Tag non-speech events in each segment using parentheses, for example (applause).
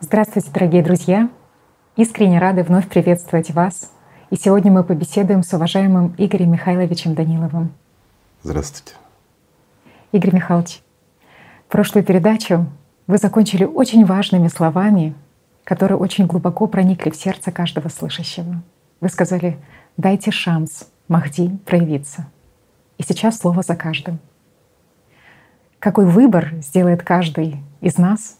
Здравствуйте, дорогие друзья! Искренне рады вновь приветствовать вас. И сегодня мы побеседуем с уважаемым Игорем Михайловичем Даниловым. Здравствуйте. Игорь Михайлович, прошлую передачу вы закончили очень важными словами, которые очень глубоко проникли в сердце каждого слышащего. Вы сказали «дайте шанс Махди проявиться». И сейчас слово за каждым. Какой выбор сделает каждый из нас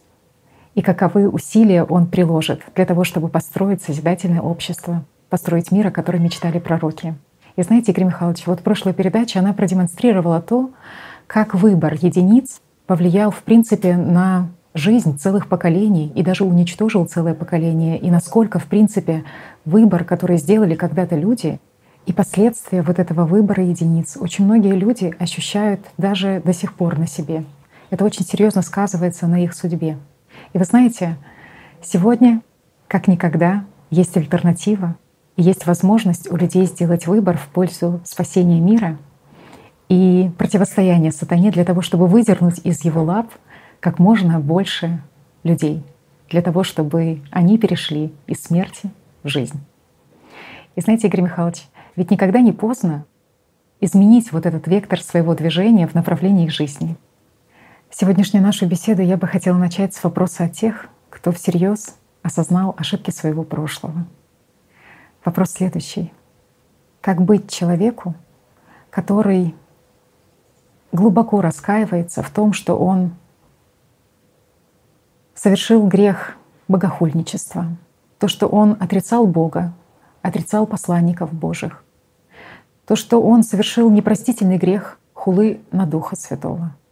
и каковы усилия он приложит для того, чтобы построить созидательное общество, построить мир, о котором мечтали пророки. И знаете, Игорь Михайлович, вот прошлая передача, она продемонстрировала то, как выбор единиц повлиял, в принципе, на жизнь целых поколений и даже уничтожил целое поколение, и насколько, в принципе, выбор, который сделали когда-то люди, и последствия вот этого выбора единиц очень многие люди ощущают даже до сих пор на себе. Это очень серьезно сказывается на их судьбе. И вы знаете, сегодня, как никогда, есть альтернатива, есть возможность у людей сделать выбор в пользу спасения мира и противостояния сатане для того, чтобы выдернуть из его лап как можно больше людей, для того, чтобы они перешли из смерти в жизнь. И знаете, Игорь Михайлович, ведь никогда не поздно изменить вот этот вектор своего движения в направлении их жизни — Сегодняшнюю нашу беседу я бы хотела начать с вопроса о тех, кто всерьез осознал ошибки своего прошлого. Вопрос следующий. Как быть человеку, который глубоко раскаивается в том, что он совершил грех богохульничества, то, что он отрицал Бога, отрицал посланников Божьих, то, что он совершил непростительный грех хулы на Духа Святого —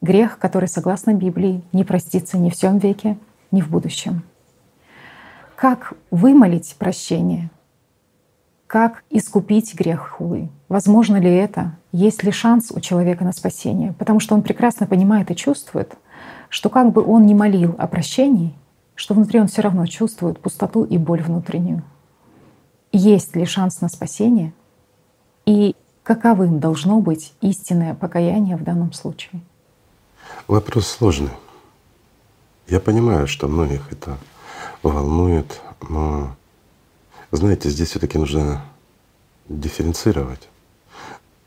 Грех, который, согласно Библии, не простится ни в всем веке, ни в будущем. Как вымолить прощение? Как искупить грех хулы? Возможно ли это? Есть ли шанс у человека на спасение? Потому что он прекрасно понимает и чувствует, что как бы он ни молил о прощении, что внутри он все равно чувствует пустоту и боль внутреннюю. Есть ли шанс на спасение? И каковым должно быть истинное покаяние в данном случае? Вопрос сложный. Я понимаю, что многих это волнует, но знаете, здесь все-таки нужно дифференцировать,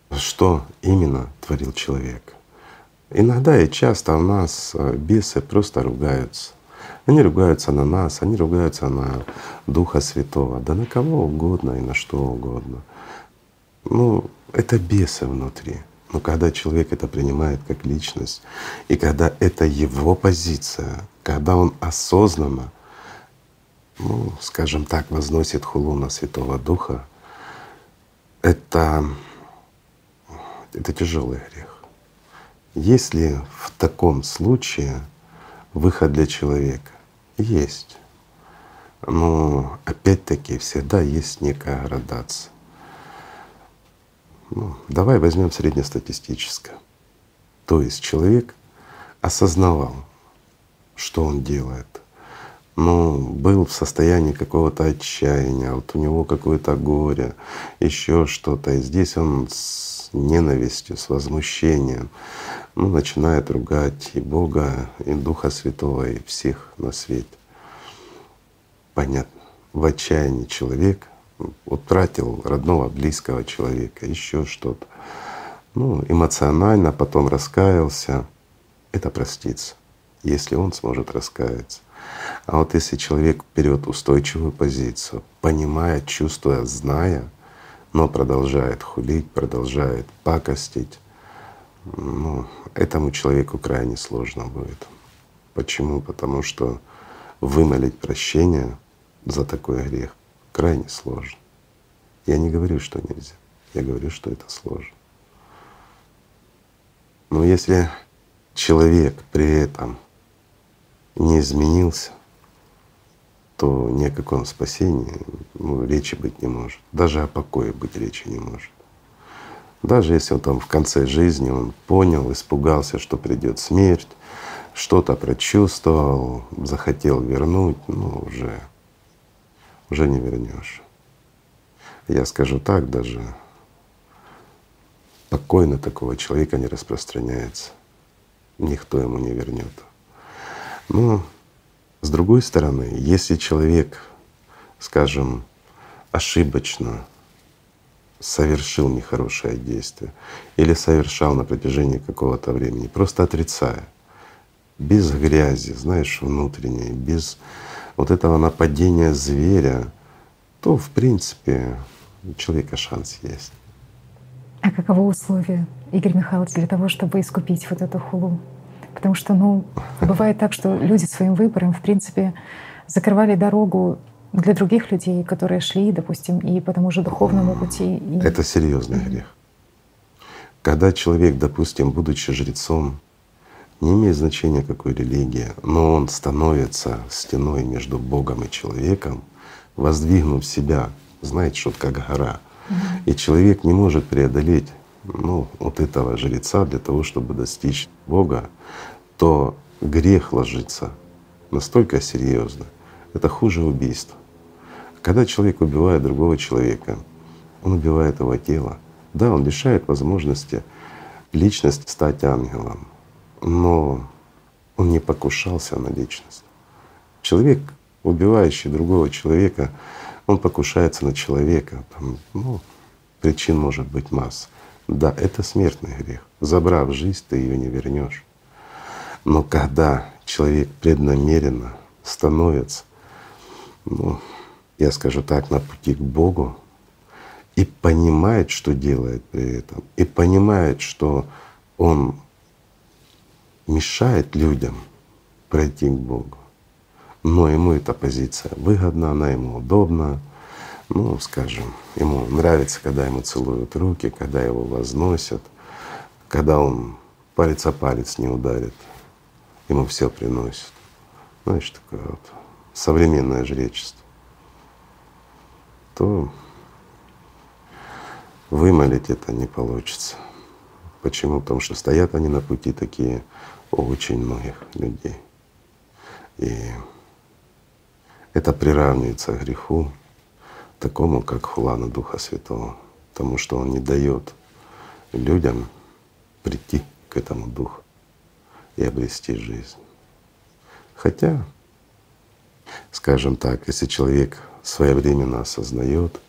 что именно творил человек. Иногда и часто у нас э, бесы просто ругаются. Они ругаются на нас, они ругаются на Духа Святого, да на кого угодно и на что угодно. Ну, это бесы внутри. Но когда человек это принимает как личность, и когда это его позиция, когда он осознанно, ну, скажем так, возносит хулу на Святого Духа, это, это тяжелый грех. Есть ли в таком случае выход для человека? Есть. Но опять-таки всегда есть некая градация. Ну, давай возьмем среднестатистическое. То есть человек осознавал, что он делает, но был в состоянии какого-то отчаяния, вот у него какое-то горе, еще что-то. И здесь он с ненавистью, с возмущением ну, начинает ругать и Бога, и Духа Святого, и всех на свете. Понятно. В отчаянии человек утратил родного, близкого человека, еще что-то. Ну, эмоционально потом раскаялся, это простится, если он сможет раскаяться. А вот если человек берет устойчивую позицию, понимая, чувствуя, зная, но продолжает хулить, продолжает пакостить, ну, этому человеку крайне сложно будет. Почему? Потому что вымолить прощение за такой грех крайне сложно. Я не говорю, что нельзя, я говорю, что это сложно. Но если человек при этом не изменился, то ни о каком спасении ну, речи быть не может. Даже о покое быть речи не может. Даже если он там в конце жизни он понял, испугался, что придет смерть, что-то прочувствовал, захотел вернуть, ну уже уже не вернешь. Я скажу так даже, покойно такого человека не распространяется. Никто ему не вернет. Ну, С другой стороны, если человек, скажем, ошибочно совершил нехорошее действие или совершал на протяжении какого-то времени, просто отрицая, без грязи, знаешь, внутренней, без вот этого нападения зверя, то в принципе у человека шанс есть. А каково условия, Игорь Михайлович, для того, чтобы искупить вот эту хулу? Потому что, ну, (laughs) бывает так, что люди своим выбором, в принципе, закрывали дорогу для других людей, которые шли, допустим, и по тому же духовному пути. И... Это серьезный грех. Когда человек, допустим, будучи жрецом, не имеет значения какой религии, но он становится стеной между Богом и человеком, воздвигнув себя, знаете, что как гора. И человек не может преодолеть ну, вот этого жреца для того, чтобы достичь Бога, то грех ложится настолько серьезно. Это хуже убийства. Когда человек убивает другого человека, он убивает его тело. Да, он лишает возможности личность стать ангелом, но он не покушался на личность. Человек, убивающий другого человека, он покушается на человека. Там, ну, причин может быть масса. Да, это смертный грех. Забрав жизнь, ты ее не вернешь. Но когда человек преднамеренно становится, ну, я скажу так, на пути к Богу, и понимает, что делает при этом, и понимает, что он мешает людям пройти к Богу, но ему эта позиция выгодна, она ему удобна, ну, скажем, ему нравится, когда ему целуют руки, когда его возносят, когда он палец о палец не ударит, ему все приносит. Знаешь, такое вот современное жречество. То вымолить это не получится. Почему? Потому что стоят они на пути такие у очень многих людей. И это приравнивается к греху, такому, как хулана Духа Святого, потому что он не дает людям прийти к этому Духу и обрести жизнь. Хотя, скажем так, если человек своевременно осознает,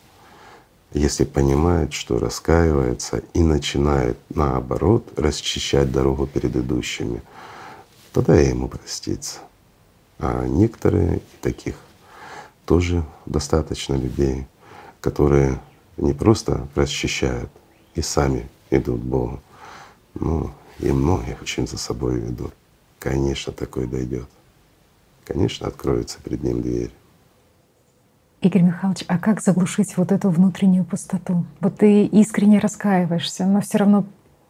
если понимает, что раскаивается и начинает наоборот расчищать дорогу перед идущими, тогда и ему проститься. А некоторые таких тоже достаточно людей, которые не просто расчищают и сами идут к Богу, но и многих очень за собой ведут. Конечно, такой дойдет. Конечно, откроется перед ним дверь. Игорь Михайлович, а как заглушить вот эту внутреннюю пустоту? Вот ты искренне раскаиваешься, но все равно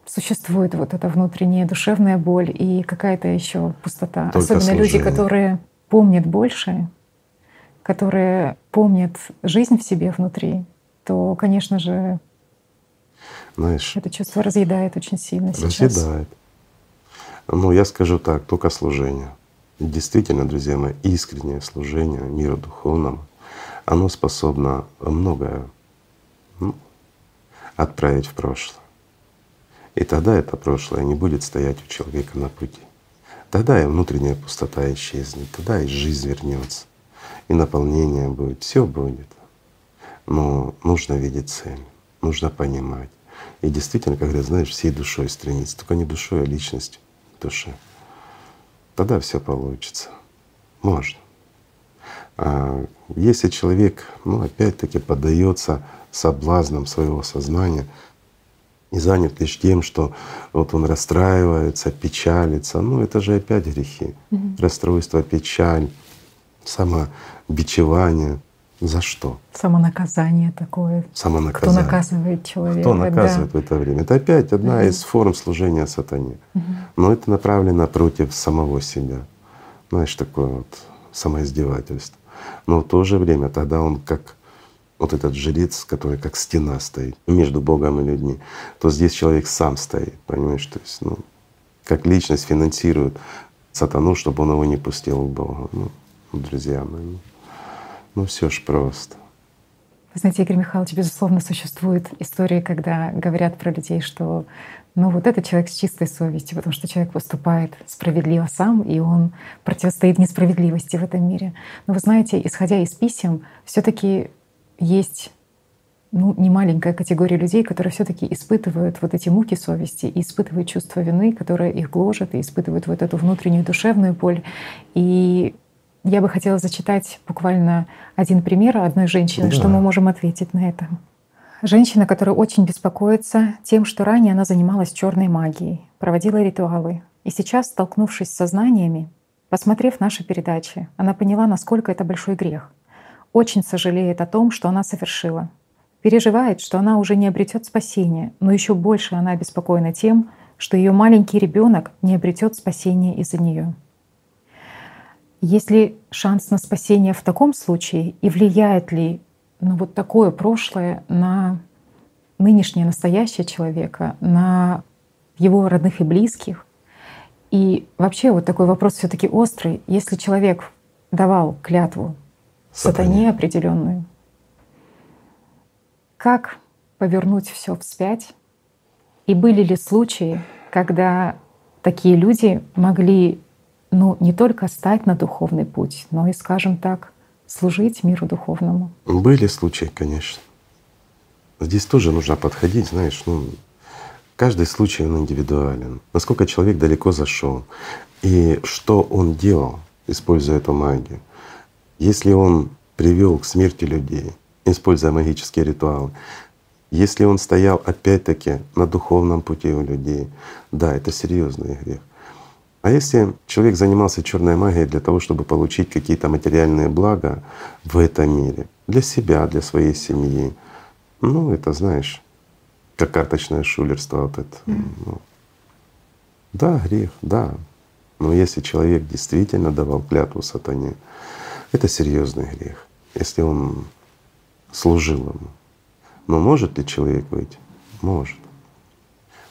существует вот эта внутренняя душевная боль и какая-то еще пустота. Только Особенно служение. люди, которые помнят больше, которые помнят жизнь в себе внутри, то, конечно же, Знаешь, это чувство разъедает очень сильно сейчас. Разъедает. Ну, я скажу так, только служение. Действительно, друзья мои, искреннее служение миру духовному, оно способно многое ну, отправить в прошлое. И тогда это прошлое не будет стоять у человека на пути. Тогда и внутренняя пустота исчезнет, тогда и жизнь вернется и наполнение будет, все будет. Но нужно видеть цель, нужно понимать. И действительно, когда знаешь, всей душой стремиться, только не душой, а личностью души. Тогда все получится. Можно. А если человек, ну опять-таки, поддается соблазнам своего сознания и занят лишь тем, что вот он расстраивается, печалится, ну это же опять грехи. Mm-hmm. Расстройство, печаль, самобичевание. За что? Самонаказание такое. Самонаказание. Кто наказывает человека. Кто наказывает да. в это время? Это опять одна угу. из форм служения сатане. Угу. Но это направлено против самого себя. Знаешь, такое вот самоиздевательство. Но в то же время тогда он как вот этот жрец, который как стена стоит между Богом и людьми, то здесь человек сам стоит, понимаешь? То есть, ну, как личность финансирует сатану, чтобы он его не пустил к Богу. Ну, друзья мои. Ну все ж просто. Вы знаете, Игорь Михайлович, безусловно, существует истории, когда говорят про людей, что ну вот этот человек с чистой совестью, потому что человек поступает справедливо сам, и он противостоит несправедливости в этом мире. Но вы знаете, исходя из писем, все таки есть ну, не маленькая категория людей, которые все таки испытывают вот эти муки совести и испытывают чувство вины, которое их гложет, и испытывают вот эту внутреннюю душевную боль. И я бы хотела зачитать буквально один пример одной женщины, да. что мы можем ответить на это. Женщина, которая очень беспокоится тем, что ранее она занималась черной магией, проводила ритуалы. И сейчас, столкнувшись с сознаниями, посмотрев наши передачи, она поняла, насколько это большой грех. Очень сожалеет о том, что она совершила. Переживает, что она уже не обретет спасения, но еще больше она обеспокоена тем, что ее маленький ребенок не обретет спасения из-за нее. Есть ли шанс на спасение в таком случае и влияет ли ну, вот такое прошлое на нынешнее настоящее человека, на его родных и близких? И вообще вот такой вопрос все таки острый. Если человек давал клятву сатане, сатане определенную, как повернуть все вспять? И были ли случаи, когда такие люди могли ну, не только стать на духовный путь, но и, скажем так, служить миру духовному. Были случаи, конечно. Здесь тоже нужно подходить, знаешь, ну, каждый случай он индивидуален. Насколько человек далеко зашел и что он делал, используя эту магию. Если он привел к смерти людей, используя магические ритуалы, если он стоял опять-таки на духовном пути у людей, да, это серьезный грех. А если человек занимался черной магией для того, чтобы получить какие-то материальные блага в этом мире, для себя, для своей семьи, ну это знаешь, как карточное шулерство вот это. Mm. Ну, да, грех, да. Но если человек действительно давал клятву сатане, это серьезный грех. Если он служил ему. Но может ли человек выйти? Может.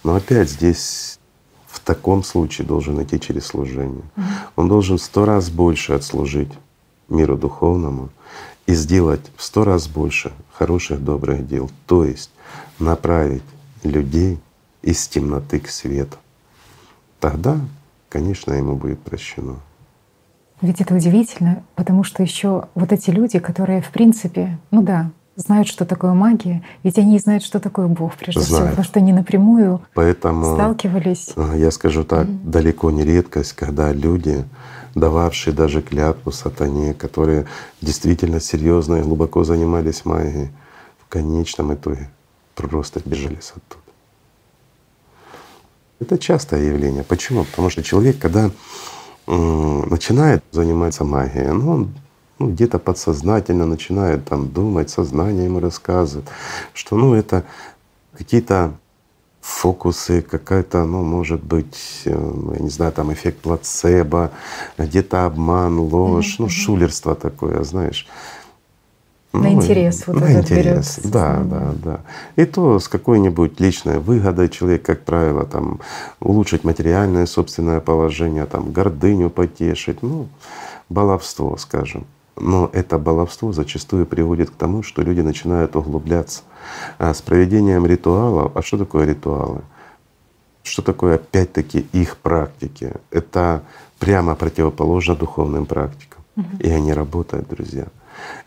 Но опять здесь таком случае должен идти через служение. Он должен сто раз больше отслужить миру духовному и сделать в сто раз больше хороших, добрых дел. То есть направить людей из темноты к свету. Тогда, конечно, ему будет прощено. Ведь это удивительно, потому что еще вот эти люди, которые в принципе, ну да, знают, что такое магия, ведь они знают, что такое Бог, прежде знают. всего, потому что они напрямую Поэтому, сталкивались. Я скажу так, mm-hmm. далеко не редкость, когда люди, дававшие даже клятву сатане, которые действительно серьезно и глубоко занимались магией, в конечном итоге просто бежали оттуда. Это частое явление. Почему? Потому что человек, когда начинает заниматься магией, ну, он ну, где-то подсознательно начинает там думать, сознание ему рассказывает, что ну это какие-то фокусы, какая-то, ну, может быть, э, я не знаю, там эффект плацебо, где-то обман, ложь, mm-hmm. ну, шулерство такое, знаешь. На ну, интерес вот на этот интерес, берет. Да, да, да. И то с какой-нибудь личной выгодой человек, как правило, там улучшить материальное собственное положение, там гордыню потешить, ну, баловство, скажем. Но это баловство зачастую приводит к тому, что люди начинают углубляться. А с проведением ритуалов, а что такое ритуалы? Что такое опять-таки их практики? Это прямо противоположно духовным практикам. Угу. И они работают, друзья.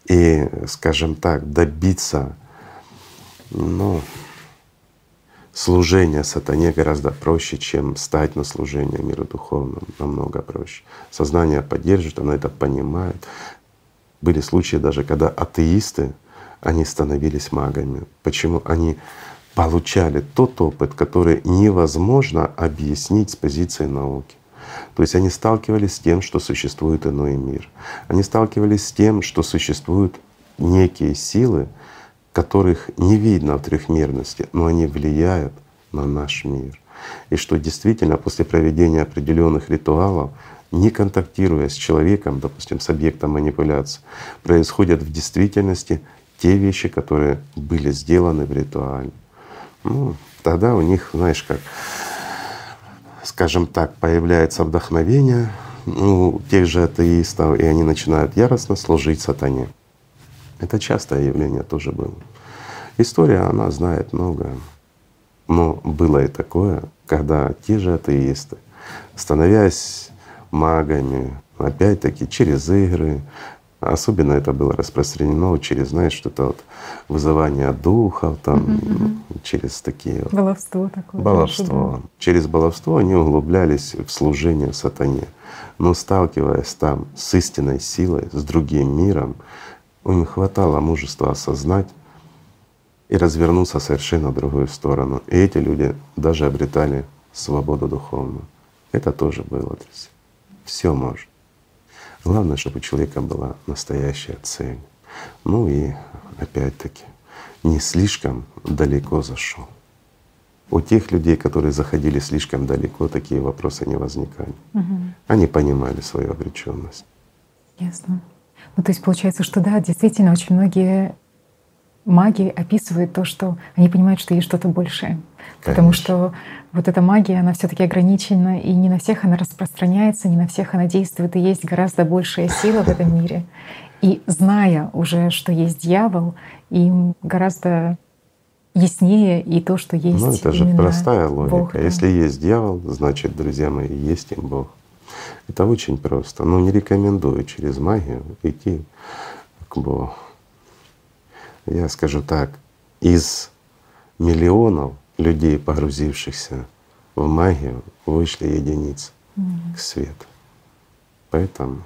И, скажем так, добиться, ну, служение сатане гораздо проще, чем стать на служение миру духовному, намного проще. Сознание поддержит, оно это понимает, были случаи даже, когда атеисты, они становились магами. Почему? Они получали тот опыт, который невозможно объяснить с позиции науки. То есть они сталкивались с тем, что существует иной мир. Они сталкивались с тем, что существуют некие силы, которых не видно в трехмерности, но они влияют на наш мир. И что действительно после проведения определенных ритуалов не контактируя с человеком, допустим, с объектом манипуляции, происходят в действительности те вещи, которые были сделаны в ритуале. Ну, тогда у них, знаешь, как, скажем так, появляется вдохновение у тех же атеистов, и они начинают яростно служить сатане. Это частое явление тоже было. История, она знает многое. Но было и такое, когда те же атеисты, становясь магами, опять-таки через игры, особенно это было распространено через, знаешь, что-то вот вызывание духов, там, угу, через такие вот баловство такое. Баловство. Да. Через баловство они углублялись в служение сатане. Но сталкиваясь там с истинной силой, с другим миром, у них хватало мужества осознать и развернуться совершенно в другую сторону. И эти люди даже обретали свободу духовную. Это тоже было. Все может. Главное, чтобы у человека была настоящая цель. Ну и опять-таки не слишком далеко зашел. У тех людей, которые заходили слишком далеко, такие вопросы не возникали. Угу. Они понимали свою обреченность. Ясно. Ну, то есть получается, что да, действительно, очень многие маги описывают то, что они понимают, что есть что-то большее. Конечно. Потому что вот эта магия, она все таки ограничена, и не на всех она распространяется, не на всех она действует, и есть гораздо большая сила в этом мире. И зная уже, что есть дьявол, им гораздо яснее и то, что есть. Ну, это же простая логика. Бог, да. Если есть дьявол, значит, друзья мои, есть им Бог. Это очень просто. Но не рекомендую через магию идти к Богу. Я скажу так, из миллионов людей, погрузившихся в магию, вышли единицы mm-hmm. к свету. Поэтому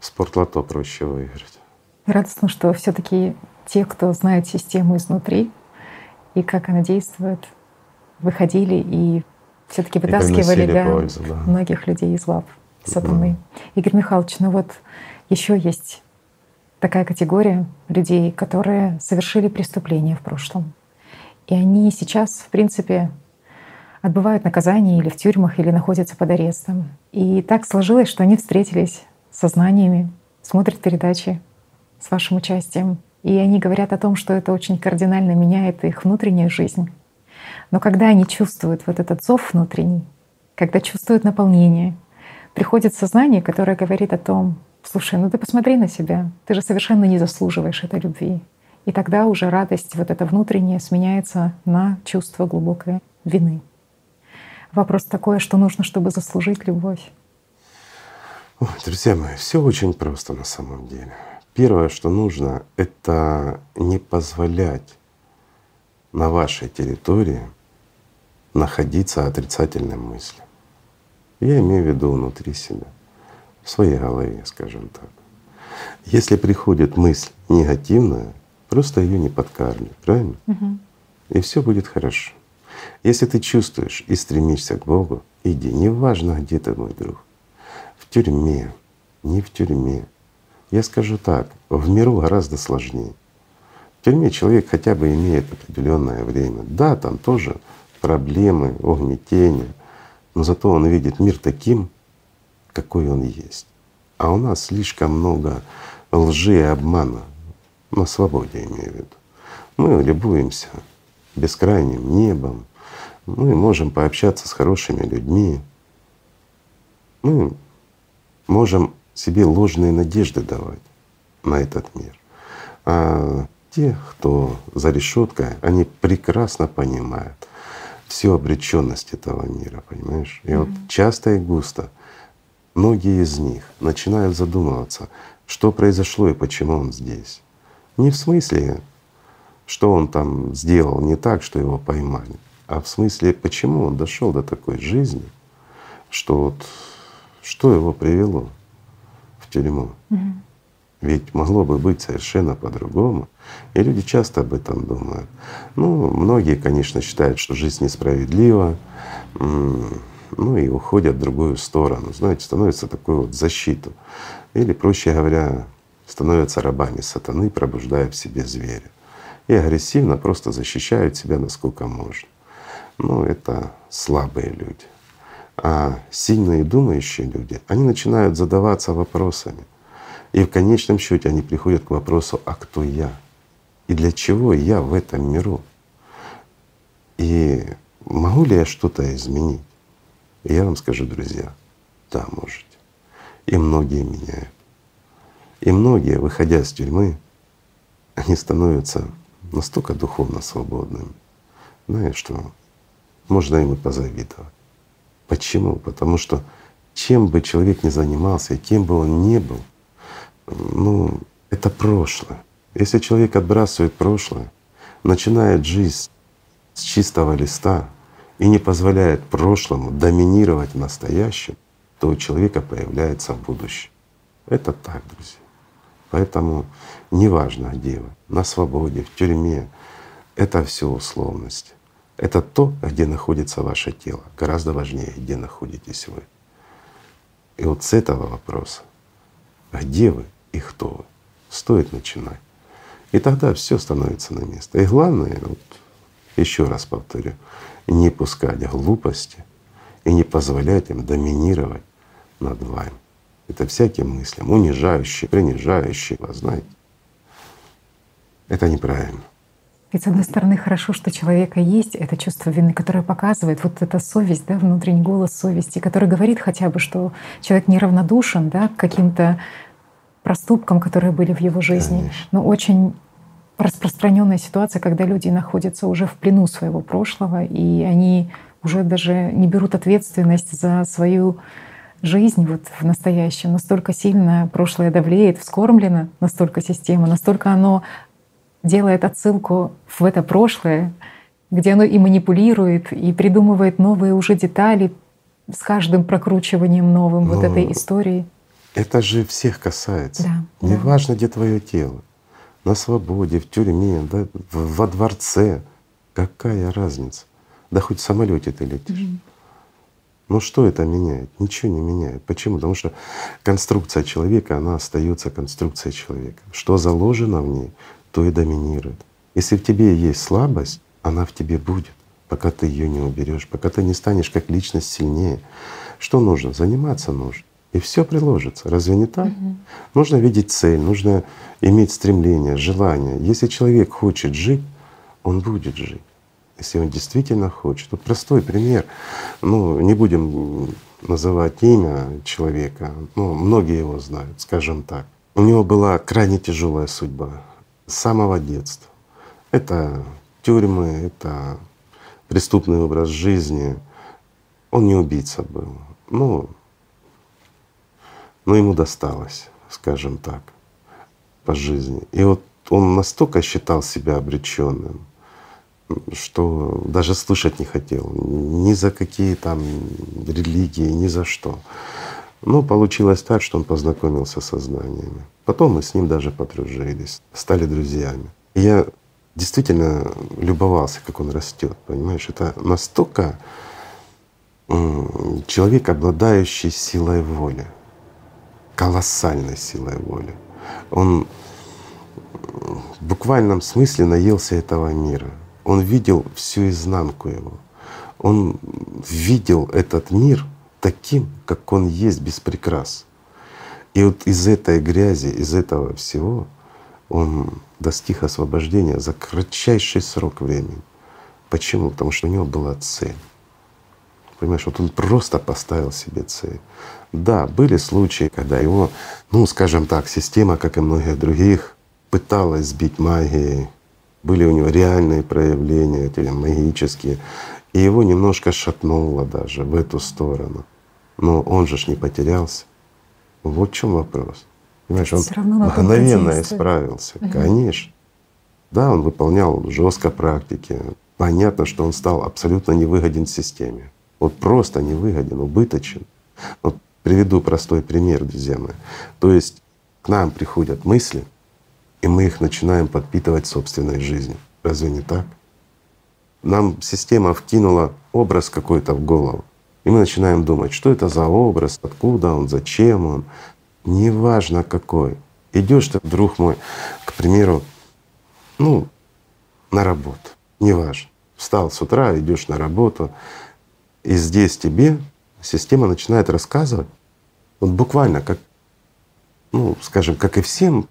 спортлото проще выиграть. Радостно, что все таки те, кто знает систему изнутри и как она действует, выходили и все таки вытаскивали да, пользу, да. многих людей из лап сатаны. Да. Игорь Михайлович, ну вот еще есть такая категория людей, которые совершили преступления в прошлом. И они сейчас, в принципе, отбывают наказание или в тюрьмах, или находятся под арестом. И так сложилось, что они встретились со знаниями, смотрят передачи с вашим участием. И они говорят о том, что это очень кардинально меняет их внутреннюю жизнь. Но когда они чувствуют вот этот зов внутренний, когда чувствуют наполнение, приходит сознание, которое говорит о том, слушай, ну ты посмотри на себя, ты же совершенно не заслуживаешь этой любви. И тогда уже радость, вот эта внутренняя, сменяется на чувство глубокой вины. Вопрос такой, что нужно, чтобы заслужить любовь? Ой, друзья мои, все очень просто на самом деле. Первое, что нужно, это не позволять на вашей территории находиться отрицательным мыслям. Я имею в виду внутри себя, в своей голове, скажем так. Если приходит мысль негативная, Просто ее не подкармливай, правильно? Угу. И все будет хорошо. Если ты чувствуешь и стремишься к Богу, иди. Неважно, где ты, мой друг. В тюрьме, не в тюрьме. Я скажу так, в миру гораздо сложнее. В тюрьме человек хотя бы имеет определенное время. Да, там тоже проблемы, угнетения, но зато он видит мир таким, какой он есть. А у нас слишком много лжи и обмана на свободе имею в виду. Мы любуемся бескрайним небом, мы можем пообщаться с хорошими людьми, мы можем себе ложные надежды давать на этот мир. А те, кто за решеткой, они прекрасно понимают всю обреченность этого мира, понимаешь? И mm-hmm. вот часто и густо многие из них начинают задумываться, что произошло и почему он здесь. Не в смысле, что он там сделал не так, что его поймали, а в смысле, почему он дошел до такой жизни, что вот что его привело в тюрьму. Угу. Ведь могло бы быть совершенно по-другому. И люди часто об этом думают. Ну, многие, конечно, считают, что жизнь несправедлива, ну и уходят в другую сторону. Знаете, становится такой вот защиту. Или, проще говоря, становятся рабами сатаны, пробуждая в себе зверя. И агрессивно просто защищают себя насколько можно. Ну, это слабые люди. А сильные думающие люди, они начинают задаваться вопросами. И в конечном счете они приходят к вопросу, а кто я? И для чего я в этом миру? И могу ли я что-то изменить? Я вам скажу, друзья, да, можете. И многие меняют. И многие, выходя из тюрьмы, они становятся настолько духовно свободными, знаешь, что можно им и позавидовать. Почему? Потому что чем бы человек ни занимался и кем бы он ни был, ну, это прошлое. Если человек отбрасывает прошлое, начинает жизнь с чистого листа и не позволяет прошлому доминировать в то у человека появляется будущее. Это так, друзья. Поэтому неважно, где вы, на свободе, в тюрьме, это все условности. Это то, где находится ваше тело. Гораздо важнее, где находитесь вы. И вот с этого вопроса, где вы и кто вы, стоит начинать. И тогда все становится на место. И главное, вот, еще раз повторю, не пускать глупости и не позволять им доминировать над вами. Это всяким мыслям, унижающие, принижающие вас, знаете. Это неправильно. Ведь, с одной стороны, хорошо, что у человека есть это чувство вины, которое показывает вот эта совесть, да, внутренний голос совести, который говорит хотя бы, что человек неравнодушен да, к каким-то проступкам, которые были в его жизни. Конечно. Но очень распространенная ситуация, когда люди находятся уже в плену своего прошлого, и они уже даже не берут ответственность за свою жизнь вот в настоящем. Настолько сильно прошлое давлеет, вскормлено настолько система, настолько оно делает отсылку в это прошлое, где оно и манипулирует, и придумывает новые уже детали с каждым прокручиванием новым Но вот этой истории. Это же всех касается. Да, Неважно, да. где твое тело. На свободе, в тюрьме, да, во дворце. Какая разница? Да хоть в самолете ты летишь. Mm. Ну что это меняет? Ничего не меняет. Почему? Потому что конструкция человека, она остается конструкцией человека. Что заложено в ней, то и доминирует. Если в тебе есть слабость, она в тебе будет, пока ты ее не уберешь, пока ты не станешь как личность сильнее. Что нужно? Заниматься нужно и все приложится. Разве не так? Угу. Нужно видеть цель, нужно иметь стремление, желание. Если человек хочет жить, он будет жить. Если он действительно хочет. Вот простой пример. Ну, не будем называть имя человека, но многие его знают, скажем так. У него была крайне тяжелая судьба с самого детства. Это тюрьмы, это преступный образ жизни. Он не убийца был. Ну, но ему досталось, скажем так, по жизни. И вот он настолько считал себя обреченным, что даже слышать не хотел ни за какие там религии, ни за что. Но получилось так, что он познакомился со знаниями. Потом мы с ним даже подружились, стали друзьями. И я действительно любовался, как он растет, понимаешь? Это настолько человек, обладающий силой воли колоссальной силой воли. Он в буквальном смысле наелся этого мира. Он видел всю изнанку его. Он видел этот мир таким, как он есть, без прикрас. И вот из этой грязи, из этого всего он достиг освобождения за кратчайший срок времени. Почему? Потому что у него была цель. Понимаешь, вот он просто поставил себе цель. Да, были случаи, когда его, ну скажем так, система, как и многих других, пыталась сбить магией. Были у него реальные проявления, эти магические. И его немножко шатнуло даже в эту сторону. Но он же ж не потерялся. Вот в чем вопрос. Понимаешь, он мгновенно исправился. Угу. Конечно. Да, он выполнял жестко практики. Понятно, что он стал абсолютно невыгоден системе. Вот просто невыгоден, убыточен. Вот приведу простой пример, друзья мои. То есть к нам приходят мысли, и мы их начинаем подпитывать собственной жизнью. Разве не так? Нам система вкинула образ какой-то в голову, и мы начинаем думать, что это за образ, откуда он, зачем он, неважно какой. Идешь ты, друг мой, к примеру, ну, на работу, неважно. Встал с утра, идешь на работу, и здесь тебе система начинает рассказывать, вот буквально как, ну, скажем, как и всем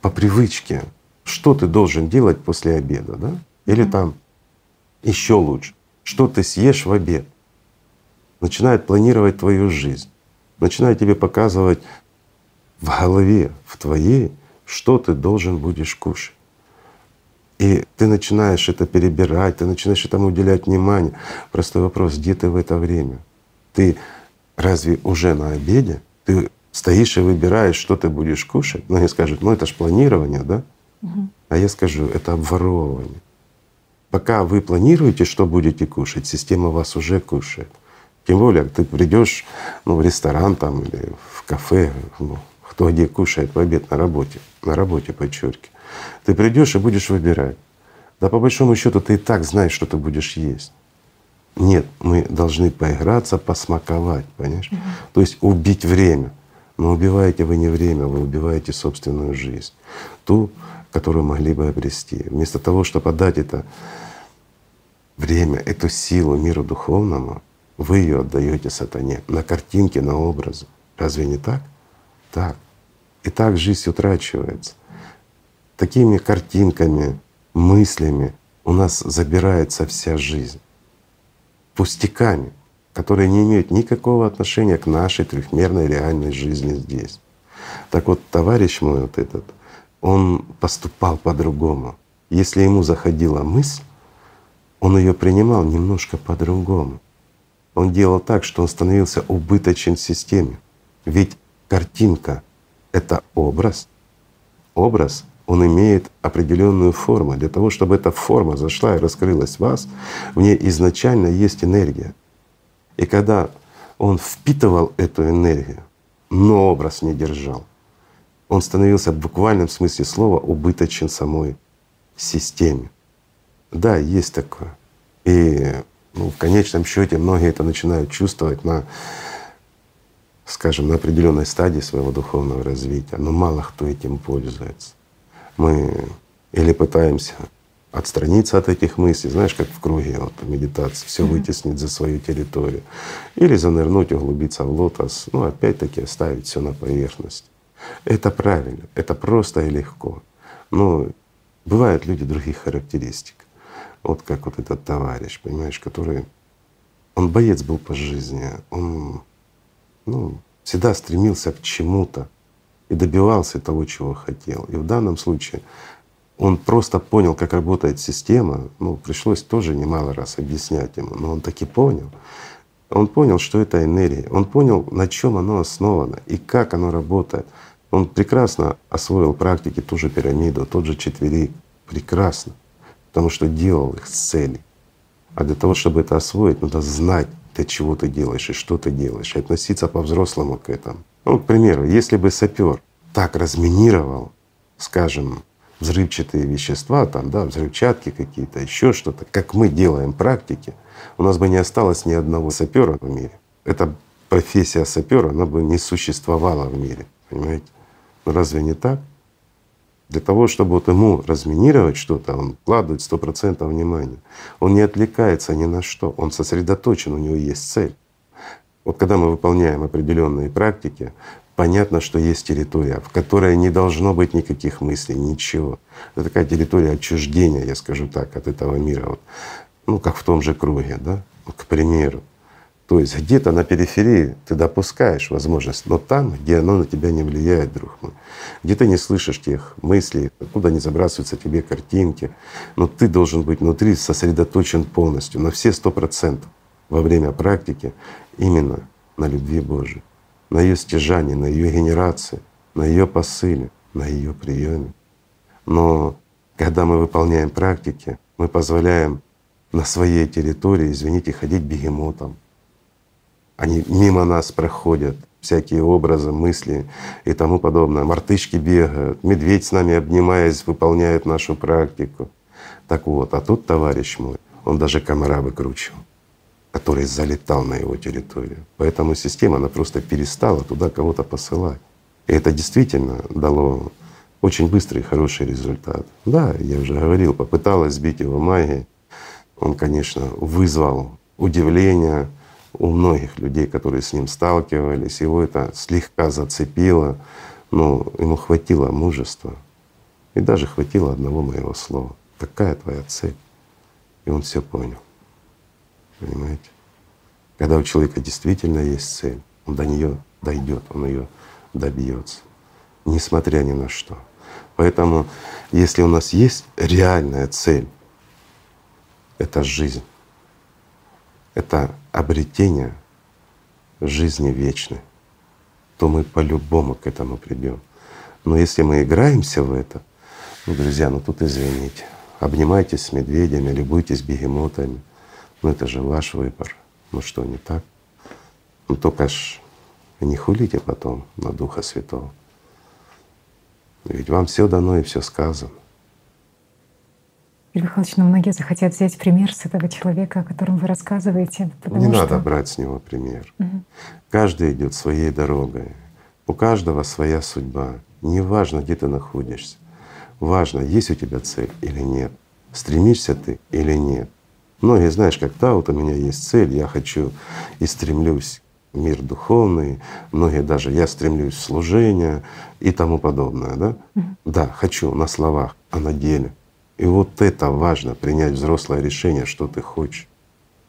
по привычке, что ты должен делать после обеда, да? Или там еще лучше, что ты съешь в обед. Начинает планировать твою жизнь, начинает тебе показывать в голове, в твоей, что ты должен будешь кушать. И ты начинаешь это перебирать, ты начинаешь этому уделять внимание. Простой вопрос, где ты в это время? Ты разве уже на обеде? Ты стоишь и выбираешь, что ты будешь кушать? Ну, они скажут, ну это ж планирование, да? Угу. А я скажу, это обворовывание. Пока вы планируете, что будете кушать, система вас уже кушает. Тем более, ты придешь ну, в ресторан там или в кафе, ну, кто где кушает в обед на работе, на работе подчеркиваю. Ты придешь и будешь выбирать. Да по большому счету ты и так знаешь, что ты будешь есть. Нет, мы должны поиграться, посмаковать, понимаешь? Угу. То есть убить время. Но убиваете вы не время, вы убиваете собственную жизнь. Ту, которую могли бы обрести. Вместо того, чтобы отдать это время, эту силу миру духовному, вы ее отдаете сатане на картинке, на образы. Разве не так? Так. И так жизнь утрачивается такими картинками, мыслями у нас забирается вся жизнь. Пустяками, которые не имеют никакого отношения к нашей трехмерной реальной жизни здесь. Так вот, товарищ мой вот этот, он поступал по-другому. Если ему заходила мысль, он ее принимал немножко по-другому. Он делал так, что он становился убыточен в системе. Ведь картинка — это образ. Образ он имеет определенную форму. Для того, чтобы эта форма зашла и раскрылась в вас, в ней изначально есть энергия. И когда он впитывал эту энергию, но образ не держал, он становился в буквальном смысле слова убыточен самой системе. Да, есть такое. И ну, в конечном счете многие это начинают чувствовать на, скажем, на определенной стадии своего духовного развития, но мало кто этим пользуется мы или пытаемся отстраниться от этих мыслей, знаешь, как в круге вот, медитации, все mm-hmm. вытеснить за свою территорию, или занырнуть, углубиться в лотос, ну опять-таки оставить все на поверхность. Это правильно, это просто и легко. Но бывают люди других характеристик. Вот как вот этот товарищ, понимаешь, который он боец был по жизни, он ну, всегда стремился к чему-то, и добивался того, чего хотел. И в данном случае он просто понял, как работает система. Ну, пришлось тоже немало раз объяснять ему, но он таки понял. Он понял, что это энергия. Он понял, на чем оно основано и как оно работает. Он прекрасно освоил практики ту же пирамиду, тот же четверик. Прекрасно. Потому что делал их с целью. А для того, чтобы это освоить, надо знать, для чего ты делаешь и что ты делаешь, и относиться по-взрослому к этому. Ну, к примеру, если бы сапер так разминировал, скажем, взрывчатые вещества, там, да, взрывчатки какие-то, еще что-то, как мы делаем практики, у нас бы не осталось ни одного сапера в мире. Эта профессия сапера, она бы не существовала в мире, понимаете? Но разве не так? Для того, чтобы вот ему разминировать что-то, он вкладывает сто процентов внимания. Он не отвлекается ни на что, он сосредоточен, у него есть цель. Вот когда мы выполняем определенные практики, понятно, что есть территория, в которой не должно быть никаких мыслей, ничего. Это такая территория отчуждения, я скажу так, от этого мира. Вот. Ну, как в том же круге, да, к примеру. То есть где-то на периферии ты допускаешь возможность, но там, где оно на тебя не влияет, друг мой, где ты не слышишь тех мыслей, куда не забрасываются тебе картинки, но ты должен быть внутри сосредоточен полностью, на все сто процентов во время практики именно на любви Божией, на ее стяжании, на ее генерации, на ее посыле, на ее приеме. Но когда мы выполняем практики, мы позволяем на своей территории, извините, ходить бегемотом. Они мимо нас проходят, всякие образы, мысли и тому подобное. Мартышки бегают, медведь с нами обнимаясь выполняет нашу практику. Так вот, а тут товарищ мой, он даже комара выкручивал который залетал на его территорию. Поэтому система, она просто перестала туда кого-то посылать. И это действительно дало очень быстрый хороший результат. Да, я уже говорил, попыталась сбить его магией. Он, конечно, вызвал удивление у многих людей, которые с ним сталкивались. Его это слегка зацепило, но ему хватило мужества. И даже хватило одного моего слова. Такая твоя цель. И он все понял. Понимаете? Когда у человека действительно есть цель, он до нее дойдет, он ее добьется. несмотря ни на что. Поэтому, если у нас есть реальная цель, это жизнь, это обретение жизни вечной, то мы по-любому к этому придем. Но если мы играемся в это, ну, друзья, ну тут извините, обнимайтесь с медведями, любуйтесь бегемотами, ну это же ваш выбор. Ну что, не так? Ну только ж не хулите потом на Духа Святого. Ведь вам все дано и все сказано. Игорь Михайлович, но ну, многие захотят взять пример с этого человека, о котором вы рассказываете. Не что... надо брать с него пример. Угу. Каждый идет своей дорогой. У каждого своя судьба. Неважно, где ты находишься. Важно, есть у тебя цель или нет. Стремишься ты или нет. Многие, знаешь, как да, вот у меня есть цель, я хочу и стремлюсь в мир духовный, многие даже я стремлюсь в служение и тому подобное, да? Mm-hmm. Да, хочу на словах, а на деле. И вот это важно, принять взрослое решение, что ты хочешь.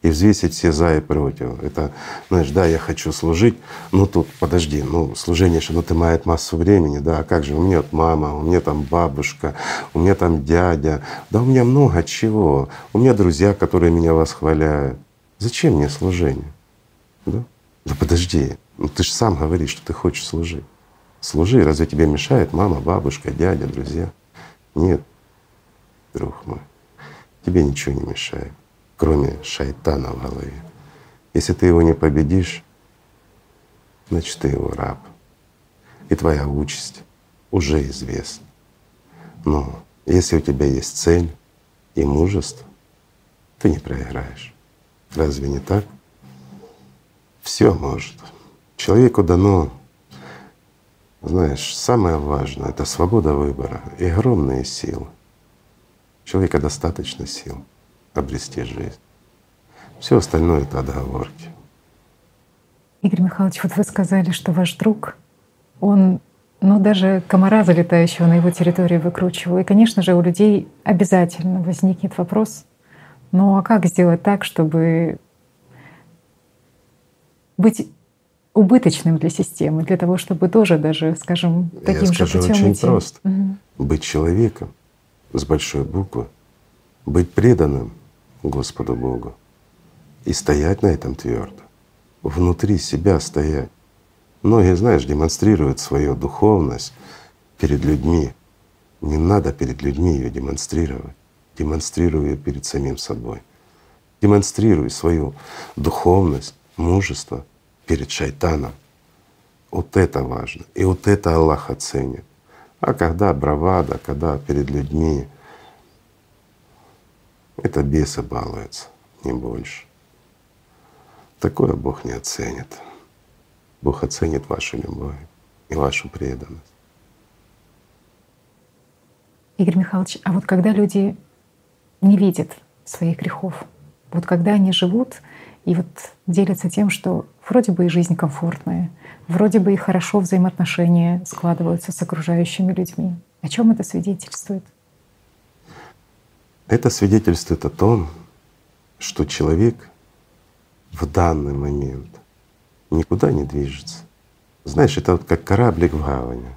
И взвесить все за и против. Это, знаешь, да, я хочу служить, ну тут, подожди, ну служение же, ну ты мает массу времени, да, а как же, у меня вот мама, у меня там бабушка, у меня там дядя, да у меня много чего, у меня друзья, которые меня восхваляют. Зачем мне служение? Да? Да подожди, ну ты же сам говоришь, что ты хочешь служить. Служи, разве тебе мешает мама, бабушка, дядя, друзья? Нет, друг мой, тебе ничего не мешает, кроме шайтана в голове. Если ты его не победишь, значит ты его раб. И твоя участь уже известна. Но если у тебя есть цель и мужество, ты не проиграешь. Разве не так? Все может. Человеку дано, знаешь, самое важное — это свобода выбора и огромные силы человека достаточно сил обрести жизнь. Все остальное — это отговорки. Игорь Михайлович, вот вы сказали, что ваш друг, он ну, даже комара, залетающего на его территорию, выкручивал. И, конечно же, у людей обязательно возникнет вопрос, ну а как сделать так, чтобы быть убыточным для системы, для того, чтобы тоже даже, скажем, таким Я скажу же путем очень идти. просто. Угу. Быть человеком с большой буквы, быть преданным Господу Богу и стоять на этом твердо, внутри себя стоять. Многие, знаешь, демонстрируют свою духовность перед людьми. Не надо перед людьми ее демонстрировать. Демонстрируй ее перед самим собой. Демонстрируй свою духовность, мужество перед шайтаном. Вот это важно. И вот это Аллах оценит. А когда бравада, когда перед людьми, это бесы балуются, не больше. Такое Бог не оценит. Бог оценит вашу любовь и вашу преданность. Игорь Михайлович, а вот когда люди не видят своих грехов, вот когда они живут и вот делятся тем, что вроде бы и жизнь комфортная, вроде бы и хорошо взаимоотношения складываются с окружающими людьми. О чем это свидетельствует? Это свидетельствует о том, что человек в данный момент никуда не движется. Знаешь, это вот как кораблик в гавани.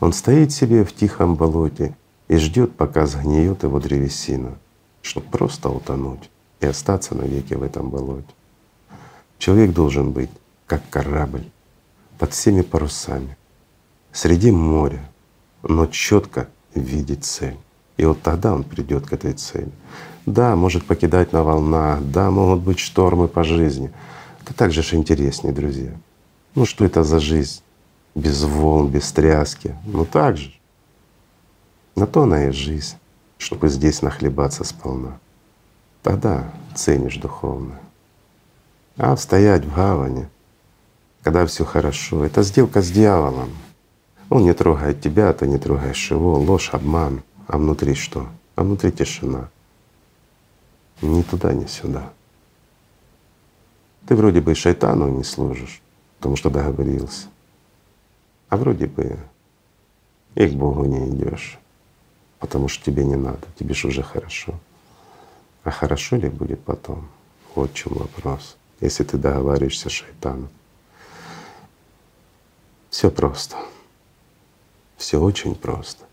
Он стоит себе в тихом болоте и ждет, пока сгниет его древесина, чтобы просто утонуть и остаться навеки в этом болоте. Человек должен быть как корабль под всеми парусами, среди моря, но четко видеть цель. И вот тогда он придет к этой цели. Да, может покидать на волнах, да, могут быть штормы по жизни. Это также же интереснее, друзья. Ну что это за жизнь? Без волн, без тряски. Ну так же. На то она и жизнь, чтобы здесь нахлебаться сполна. Тогда ценишь духовное. А стоять в гавани, когда все хорошо, это сделка с дьяволом. Он не трогает тебя, а ты не трогаешь его, ложь, обман. А внутри что? А внутри тишина. Ни туда, ни сюда. Ты вроде бы шайтану не служишь, потому что договорился. А вроде бы и к Богу не идешь, потому что тебе не надо, тебе же уже хорошо. А хорошо ли будет потом? Вот в чем вопрос. Если ты договариваешься с шайтаном. Все просто. Все очень просто.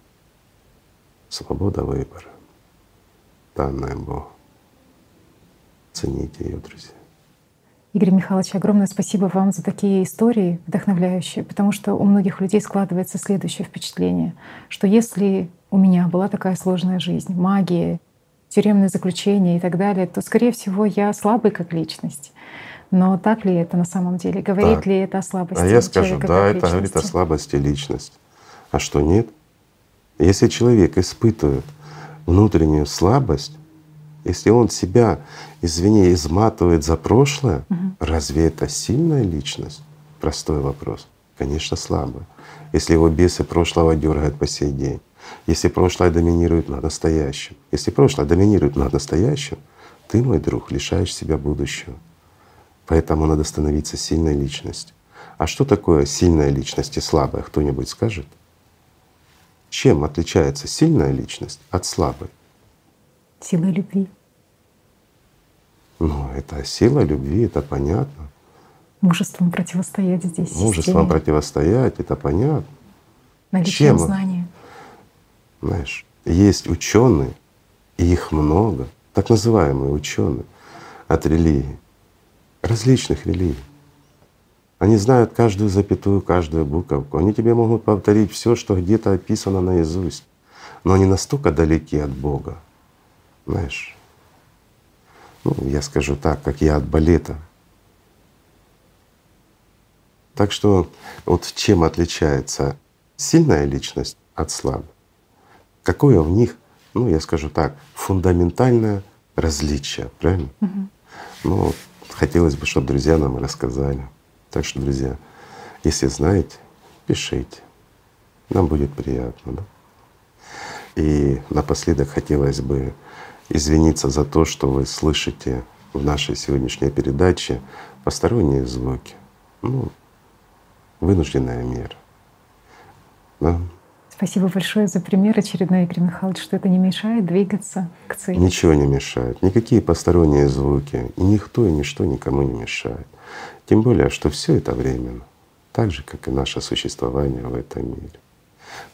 Свобода выбора, данная Богу. Цените ее, друзья. Игорь Михайлович, огромное спасибо вам за такие истории вдохновляющие, потому что у многих людей складывается следующее впечатление, что если у меня была такая сложная жизнь, магия, тюремное заключение и так далее, то, скорее всего, я слабый как личность. Но так ли это на самом деле? Говорит Так. ли это о слабости А я скажу, да, это говорит о личности? слабости личности. А что нет? Если человек испытывает внутреннюю слабость, если он себя, извини, изматывает за прошлое, разве это сильная личность? Простой вопрос. Конечно, слабая. Если его бесы прошлого дергают по сей день, если прошлое доминирует над настоящим, если прошлое доминирует над настоящим, ты, мой друг, лишаешь себя будущего. Поэтому надо становиться сильной личностью. А что такое сильная личность и слабая? Кто-нибудь скажет? Чем отличается сильная личность от слабой? Сила любви, Ну, это сила любви, это понятно. мужеством противостоять здесь Мужеством системе, противостоять, это понятно. наличием чем? знания. Знаешь, есть ученые, и их много, так называемые ученые от религии, различных религий. Они знают каждую запятую, каждую буковку. Они тебе могут повторить все, что где-то описано наизусть. Но они настолько далеки от Бога, знаешь. Ну, я скажу так, как я от балета. Так что вот чем отличается сильная личность от слабой? Какое в них, ну я скажу так, фундаментальное различие, правильно? Ну, вот хотелось бы, чтобы друзья нам рассказали. Так что, друзья, если знаете, пишите. Нам будет приятно, да? И напоследок хотелось бы извиниться за то, что вы слышите в нашей сегодняшней передаче посторонние звуки. Ну, вынужденная мера. Да? Спасибо большое за пример очередной, Игорь Михайлович, что это не мешает двигаться к цели. Ничего не мешает, никакие посторонние звуки, и никто и ничто никому не мешает. Тем более, что все это временно, так же, как и наше существование в этом мире.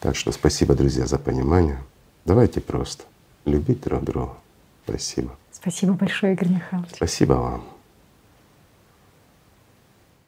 Так что спасибо, друзья, за понимание. Давайте просто любить друг друга. Спасибо. Спасибо большое, Игорь Михайлович. Спасибо вам.